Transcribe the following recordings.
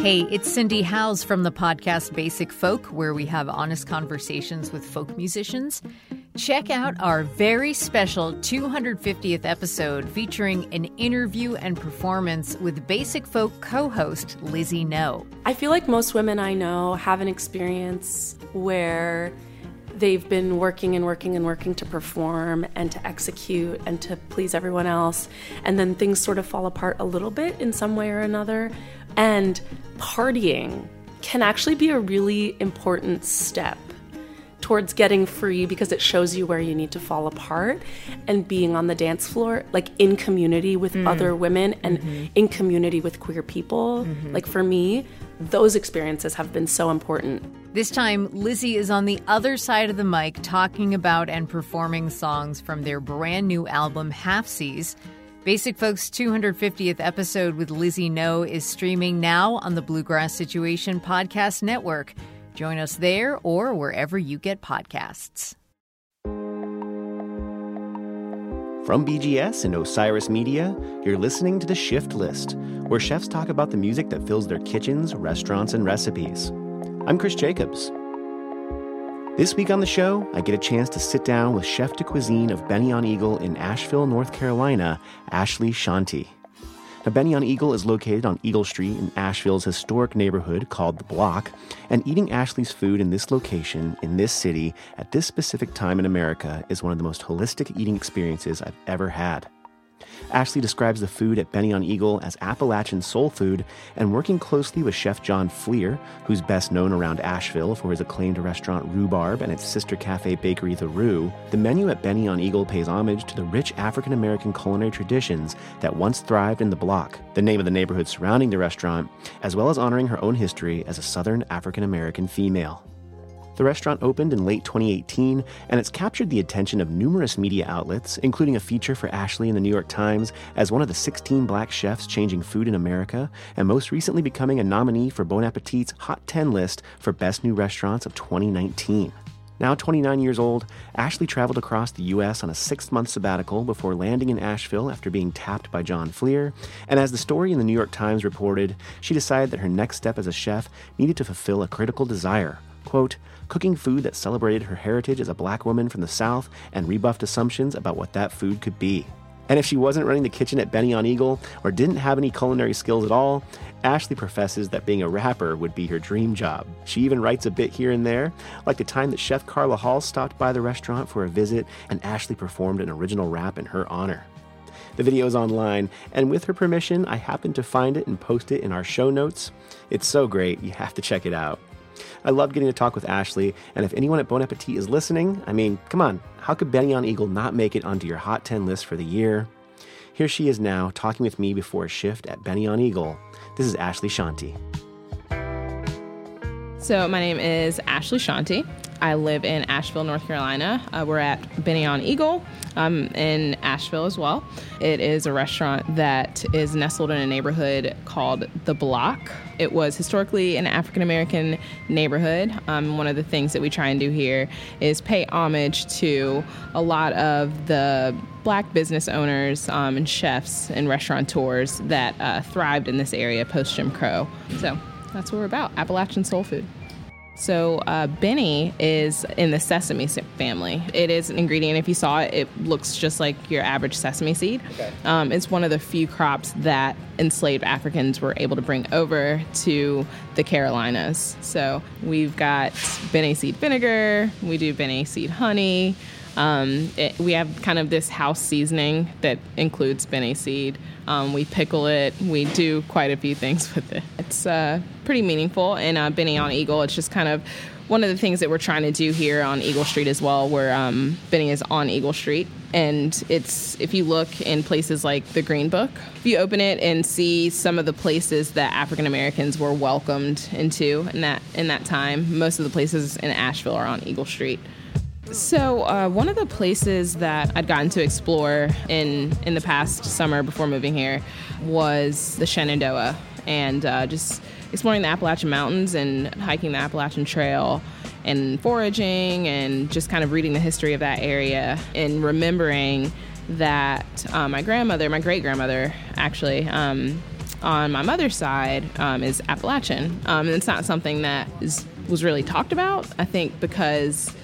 Hey, it's Cindy Howes from the podcast Basic Folk, where we have honest conversations with folk musicians. Check out our very special 250th episode featuring an interview and performance with Basic Folk co host Lizzie No. I feel like most women I know have an experience where they've been working and working and working to perform and to execute and to please everyone else. And then things sort of fall apart a little bit in some way or another. And partying can actually be a really important step towards getting free because it shows you where you need to fall apart and being on the dance floor like in community with mm. other women and mm-hmm. in community with queer people mm-hmm. like for me those experiences have been so important this time lizzie is on the other side of the mic talking about and performing songs from their brand new album halfsies Basic Folks 250th episode with Lizzie No is streaming now on the Bluegrass Situation Podcast Network. Join us there or wherever you get podcasts. From BGS and Osiris Media, you're listening to The Shift List, where chefs talk about the music that fills their kitchens, restaurants, and recipes. I'm Chris Jacobs. This week on the show, I get a chance to sit down with chef de cuisine of Benne on Eagle in Asheville, North Carolina, Ashleigh Shanti. Now, Benne on Eagle is located on Eagle Street in Asheville's historic neighborhood called The Block, and eating Ashleigh's food in this location, in this city, at this specific time in America is one of the most holistic eating experiences I've ever had. Ashleigh describes the food at Benne on Eagle as Appalachian soul food, and working closely with Chef John Fleer, who's best known around Asheville for his acclaimed restaurant Rhubarb and its sister cafe bakery The Rhu, the menu at Benne on Eagle pays homage to the rich African American culinary traditions that once thrived in the block, the name of the neighborhood surrounding the restaurant, as well as honoring her own history as a Southern African American female. The restaurant opened in late 2018, and it's captured the attention of numerous media outlets, including a feature for Ashleigh in the New York Times as one of the 16 black chefs changing food in America, and most recently becoming a nominee for Bon Appetit's Hot 10 list for Best New Restaurants of 2019. Now 29 years old, Ashleigh traveled across the U.S. on a six month sabbatical before landing in Asheville after being tapped by John Fleer. And as the story in the New York Times reported, she decided that her next step as a chef needed to fulfill a critical desire. Quote, cooking food that celebrated her heritage as a black woman from the South and rebuffed assumptions about what that food could be. And if she wasn't running the kitchen at Benne on Eagle or didn't have any culinary skills at all, Ashleigh professes that being a rapper would be her dream job. She even writes a bit here and there, like the time that Chef Carla Hall stopped by the restaurant for a visit and Ashleigh performed an original rap in her honor. The video is online, and with her permission, I happened to find it and post it in our show notes. It's so great, you have to check it out. I love getting to talk with Ashleigh, and if anyone at Bon Appetit is listening, I mean, come on, how could Benne on Eagle not make it onto your Hot 10 list for the year? Here she is now, talking with me before a shift at Benne on Eagle. This is Ashleigh Shanti. So, my name is Ashleigh Shanti. I live in Asheville, North Carolina. Uh, we're at Benne on Eagle um, in Asheville as well. It is a restaurant that is nestled in a neighborhood called The Block. It was historically an African American neighborhood. Um, one of the things that we try and do here is pay homage to a lot of the black business owners um, and chefs and restaurateurs that uh, thrived in this area post Jim Crow. So that's what we're about Appalachian soul food. So uh, Benne is in the sesame family. It is an ingredient. If you saw it, it looks just like your average sesame seed. Okay. Um, it's one of the few crops that enslaved Africans were able to bring over to the Carolinas. So we've got Benne seed vinegar. We do Benne seed honey. Um, it, we have kind of this house seasoning that includes Benne seed. Um, we pickle it. We do quite a few things with it. It's uh, pretty meaningful. And uh, Benne on Eagle, it's just kind of one of the things that we're trying to do here on Eagle Street as well, where um, Benne is on Eagle Street. And it's, if you look in places like the Green Book, if you open it and see some of the places that African Americans were welcomed into in that, in that time, most of the places in Asheville are on Eagle Street. So uh, one of the places that I'd gotten to explore in in the past summer before moving here was the Shenandoah, and uh, just exploring the Appalachian Mountains and hiking the Appalachian Trail and foraging and just kind of reading the history of that area and remembering that uh, my grandmother, my great grandmother, actually. Um, on my mother's side um, is Appalachian, um, and it's not something that is was really talked about. I think because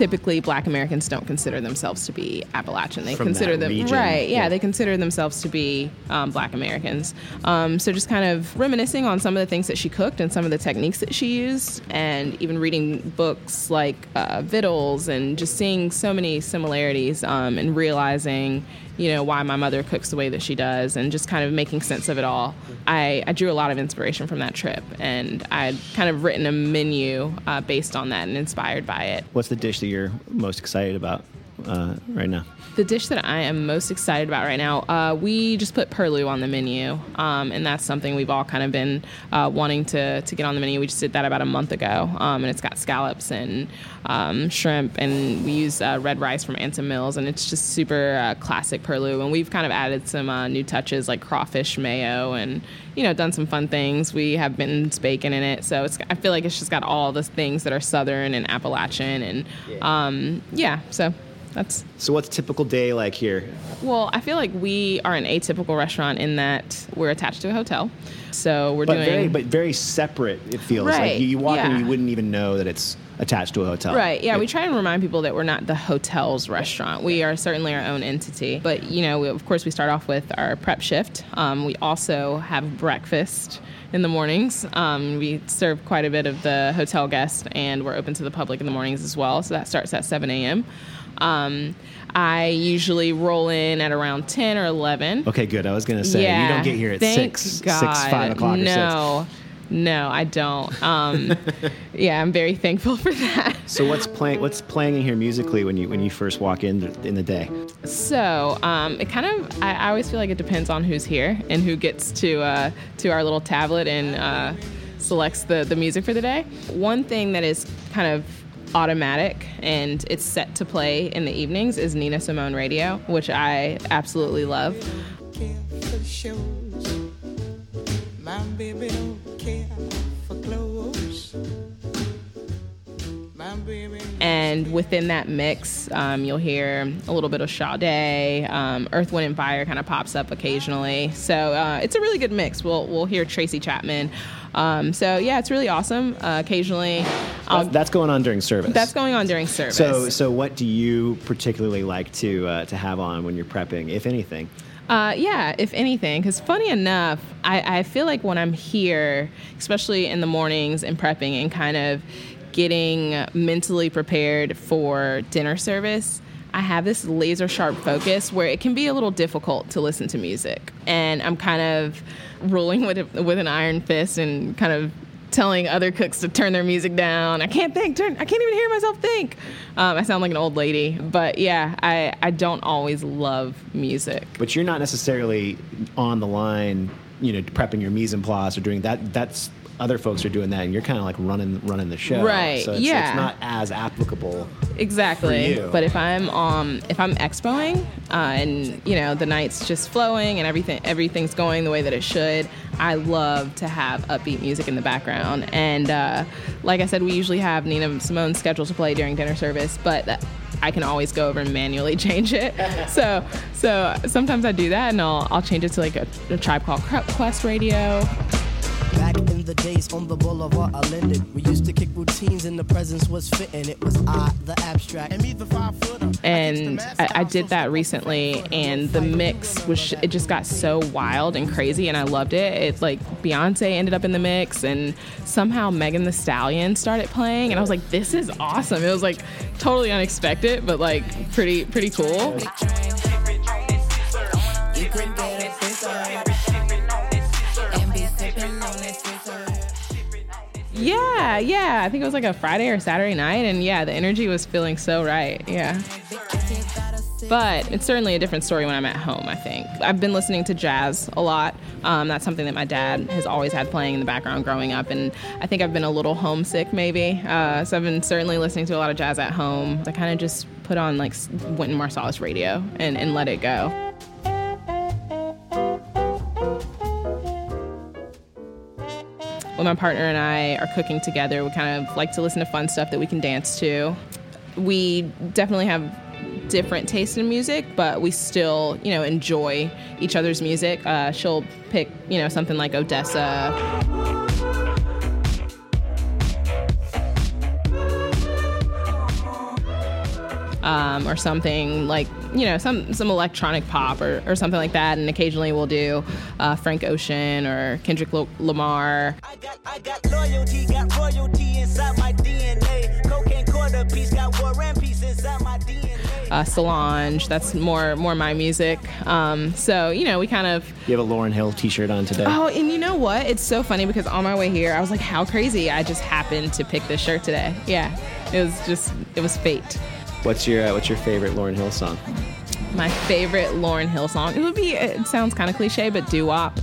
typically black Americans don't consider themselves to be Appalachian. They From consider them region, right, yeah, yeah. they consider themselves to be um, black Americans. Um, so just kind of reminiscing on some of the things that she cooked and some of the techniques that she used, and even reading books like uh, Vittles and just seeing so many similarities um, and realizing you know why my mother cooks the way that she does and just kind of making sense of it all i, I drew a lot of inspiration from that trip and i'd kind of written a menu uh, based on that and inspired by it What's the dish that you're most excited about uh, right now? the dish that I am most excited about right now, uh, we just put perloo on the menu, um, and that's something we've all kind of been uh, wanting to, to get on the menu. We just did that about a month ago, um, and it's got scallops and um, shrimp, and we use uh, red rice from Anson Mills, and it's just super uh, classic perloo. And we've kind of added some uh, new touches like crawfish mayo, and you know done some fun things. We have Benton's bacon in it, so it's I feel like it's just got all the things that are Southern and Appalachian, and um, yeah, so. That's So, what's a typical day like here? well, I feel like we are an atypical restaurant in that we're attached to a hotel. So we're But doing very, but very separate. It feels Right, like you, you walk in, yeah. and you wouldn't even know that it's attached to a hotel. Right. Yeah, It- we try and remind people that we're not the hotel's restaurant. We are certainly our own entity. But you know, we, of course, we start off with our prep shift. Um, we also have breakfast in the mornings. Um, we serve quite a bit of the hotel guests, and we're open to the public in the mornings as well. So that starts at 7 a.m. Um, I usually roll in at around 10 or 11. Okay, good. I was gonna say you don't get here at six, God. six, five o'clock or six. No, no, I don't. Um, yeah, I'm very thankful for that. So what's playing? What's playing in here musically when you when you first walk in th- in the day? So um, it kind of, I, I always feel like it depends on who's here and who gets to uh, to our little tablet and uh, selects the the music for the day. One thing that is kind of automatic and it's set to play in the evenings is Nina Simone Radio, which I absolutely love. My baby don't care for clothes. My baby. And within that mix, um, you'll hear a little bit of Sade, um, Earth, Wind, and Fire kind of pops up occasionally. So uh, it's a really good mix. We'll we'll hear Tracy Chapman. Um, so yeah, it's really awesome. Uh, occasionally, That's going on during service. that's going on during service. So so what do you particularly like to uh, to have on when you're prepping, if anything? Uh, yeah, if anything, because funny enough, I, I feel like when I'm here, especially in the mornings and prepping and kind of getting mentally prepared for dinner service, I have this laser sharp focus where it can be a little difficult to listen to music, and I'm kind of ruling with with an iron fist and kind of telling other cooks to turn their music down. I can't think. Turn. I can't even hear myself think. Um, I sound like an old lady, but yeah, I I don't always love music. But you're not necessarily on the line, you know, prepping your mise en place or doing that. That's other folks are doing that, and you're kind of like running running the show. Right, So it's, yeah. it's not as applicable. Exactly. For you. But if I'm um if I'm expoing uh, and you know the night's just flowing and everything everything's going the way that it should, I love to have upbeat music in the background. And uh, like I said, we usually have Nina Simone scheduled to play during dinner service, but. That, I can always go over and manually change it. So, so sometimes I do that, and I'll I'll change it to like a, a tribe called Quest Radio, Back in the days on the boulevard, I lended. We used to kick routines and the presence was fitting. It was I, the abstract. And me, the five footer. and I, I did that recently and the mix was it just got so wild and crazy and i loved it it's like beyonce ended up in the mix and somehow megan thee stallion started playing and i was like this is awesome it was like totally unexpected but like pretty pretty cool yeah i think it was like a friday or saturday night and yeah the energy was feeling so right yeah but it's certainly a different story when I'm at home, I think. I've been listening to jazz a lot. Um, that's something that my dad has always had playing in the background growing up. And I think I've been a little homesick, maybe. Uh, so I've been certainly listening to a lot of jazz at home. I kind of just put on like Wynton Marsalis radio and, and let it go. When my partner and I are cooking together, we kind of like to listen to fun stuff that we can dance to. We definitely have different taste in music, but we still, you know, enjoy each other's music. Uh, she'll pick, you know, something like ODESZA. Um, or something like you know some some electronic pop or, or something like that and occasionally we'll do uh, Frank Ocean or Kendrick L- Lamar I got, I got loyalty, got royalty inside my DNA. Cocaine quarter piece, got war and peace inside my DNA. uh, Solange that's more more my music um, so you know we kind of You have a Lauryn Hill T-shirt on today. Oh, and you know what? It's so funny because on my way here, I was like, how crazy. I just happened to pick this shirt today. Yeah. It was just, it was fate. What's your uh, What's your favorite Lauryn Hill song? My favorite Lauryn Hill song. It would be, it sounds kind of cliche, but doo wop.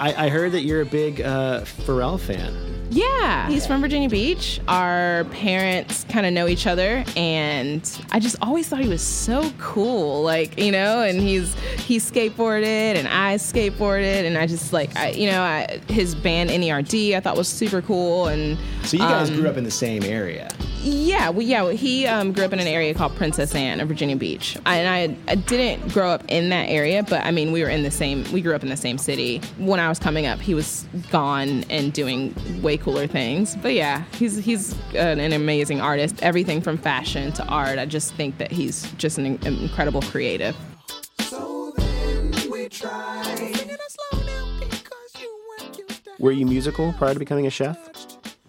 I, I heard that you're a big uh, Pharrell fan. Yeah. He's from Virginia Beach. Our parents kind of know each other and I just always thought he was so cool. Like, you know, and he's he skateboarded and I skateboarded and I just like I you know, I, his band NERD I thought was super cool and So you guys um, grew up in the same area. Yeah, well, yeah. He um, grew up in an area called Princess Anne of Virginia Beach, I, and I, I didn't grow up in that area, but I mean, we were in the same. We grew up in the same city. When I was coming up, he was gone and doing way cooler things. But yeah, he's he's an, an amazing artist. Everything from fashion to art. I just think that he's just an, in- incredible creative. So then we try. Sing it slow now because you went you down. Were you musical prior to becoming a chef?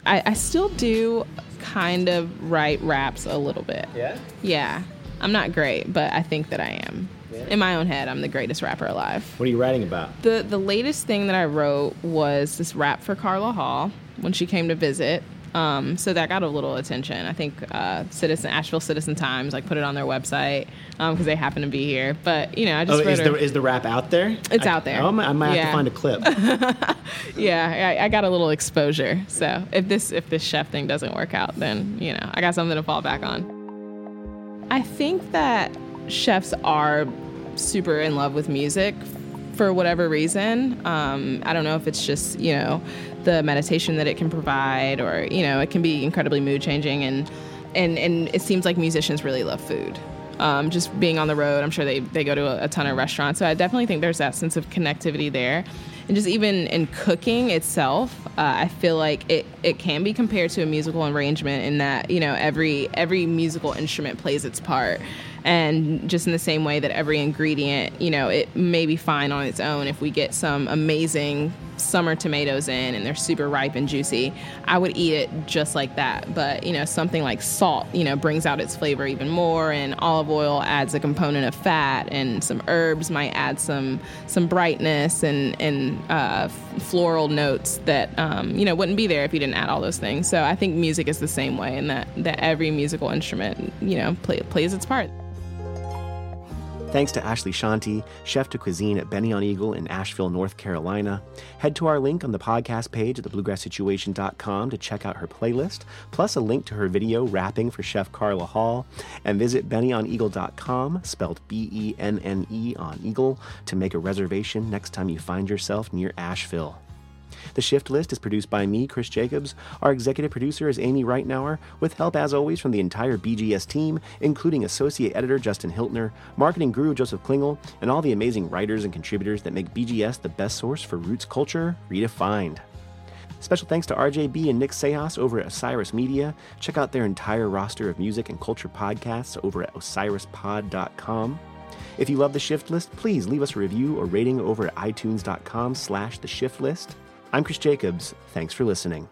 I, I still do kind of write raps a little bit. Yeah. Yeah, I'm not great, but I think that I am. In my own head, I'm the greatest rapper alive. What are you writing about? The the latest thing that I wrote was this rap for Carla Hall when she came to visit. Um, so that got a little attention. I think uh, Citizen Asheville Citizen Times like put it on their website because they happen to be here. But you know, I Oh, just wrote is her- the, is the rap out there? It's I- out there. Oh, I might, I might have to find a clip. yeah, I, I got a little exposure. So if this if this chef thing doesn't work out, then you know I got something to fall back on. I think that chefs are super in love with music for whatever reason. Um, I don't know if it's just you know the meditation that it can provide, or you know it can be incredibly mood changing, and and and it seems like musicians really love food. Um, just being on the road, I'm sure they, they go to a, a ton of restaurants. So I definitely think there's that sense of connectivity there. And just even in cooking itself, uh, I feel like it, it can be compared to a musical arrangement in that, you know, every every musical instrument plays its part. And just in the same way that every ingredient, you know, it may be fine on its own if we get some amazing summer tomatoes in and they're super ripe and juicy, I would eat it just like that. But, you know, something like salt, you know, brings out its flavor even more and olive oil adds a component of fat and some herbs might add some some brightness and and uh, floral notes that um, you know wouldn't be there if you didn't add all those things. So I think music is the same way in that that every musical instrument, you know, play, plays its part. Thanks to Ashleigh Shanti, chef de cuisine at Benne on Eagle in Asheville, North Carolina. Head to our link on the podcast page at thebluegrasssituation.com to check out her playlist, plus a link to her video rapping for Chef Carla Hall. And visit benneoneagle.com, spelled B E N N E on Eagle, to make a reservation next time you find yourself near Asheville. The Shift List is produced by me, Chris Jacobs. Our executive producer is Amy Reitnauer, with help as always from the entire BGS team, including associate editor Justin Hiltner, marketing guru Joseph Klingel, and all the amazing writers and contributors that make BGS the best source for roots culture redefined. Special thanks to RJB and Nick Sejas over at Osiris Media. Check out their entire roster of music and culture podcasts over at osirispod.com. If you love The Shift List, please leave us a review or rating over at itunes.com slash The Shift List. I'm Chris Jacobs. Thanks for listening.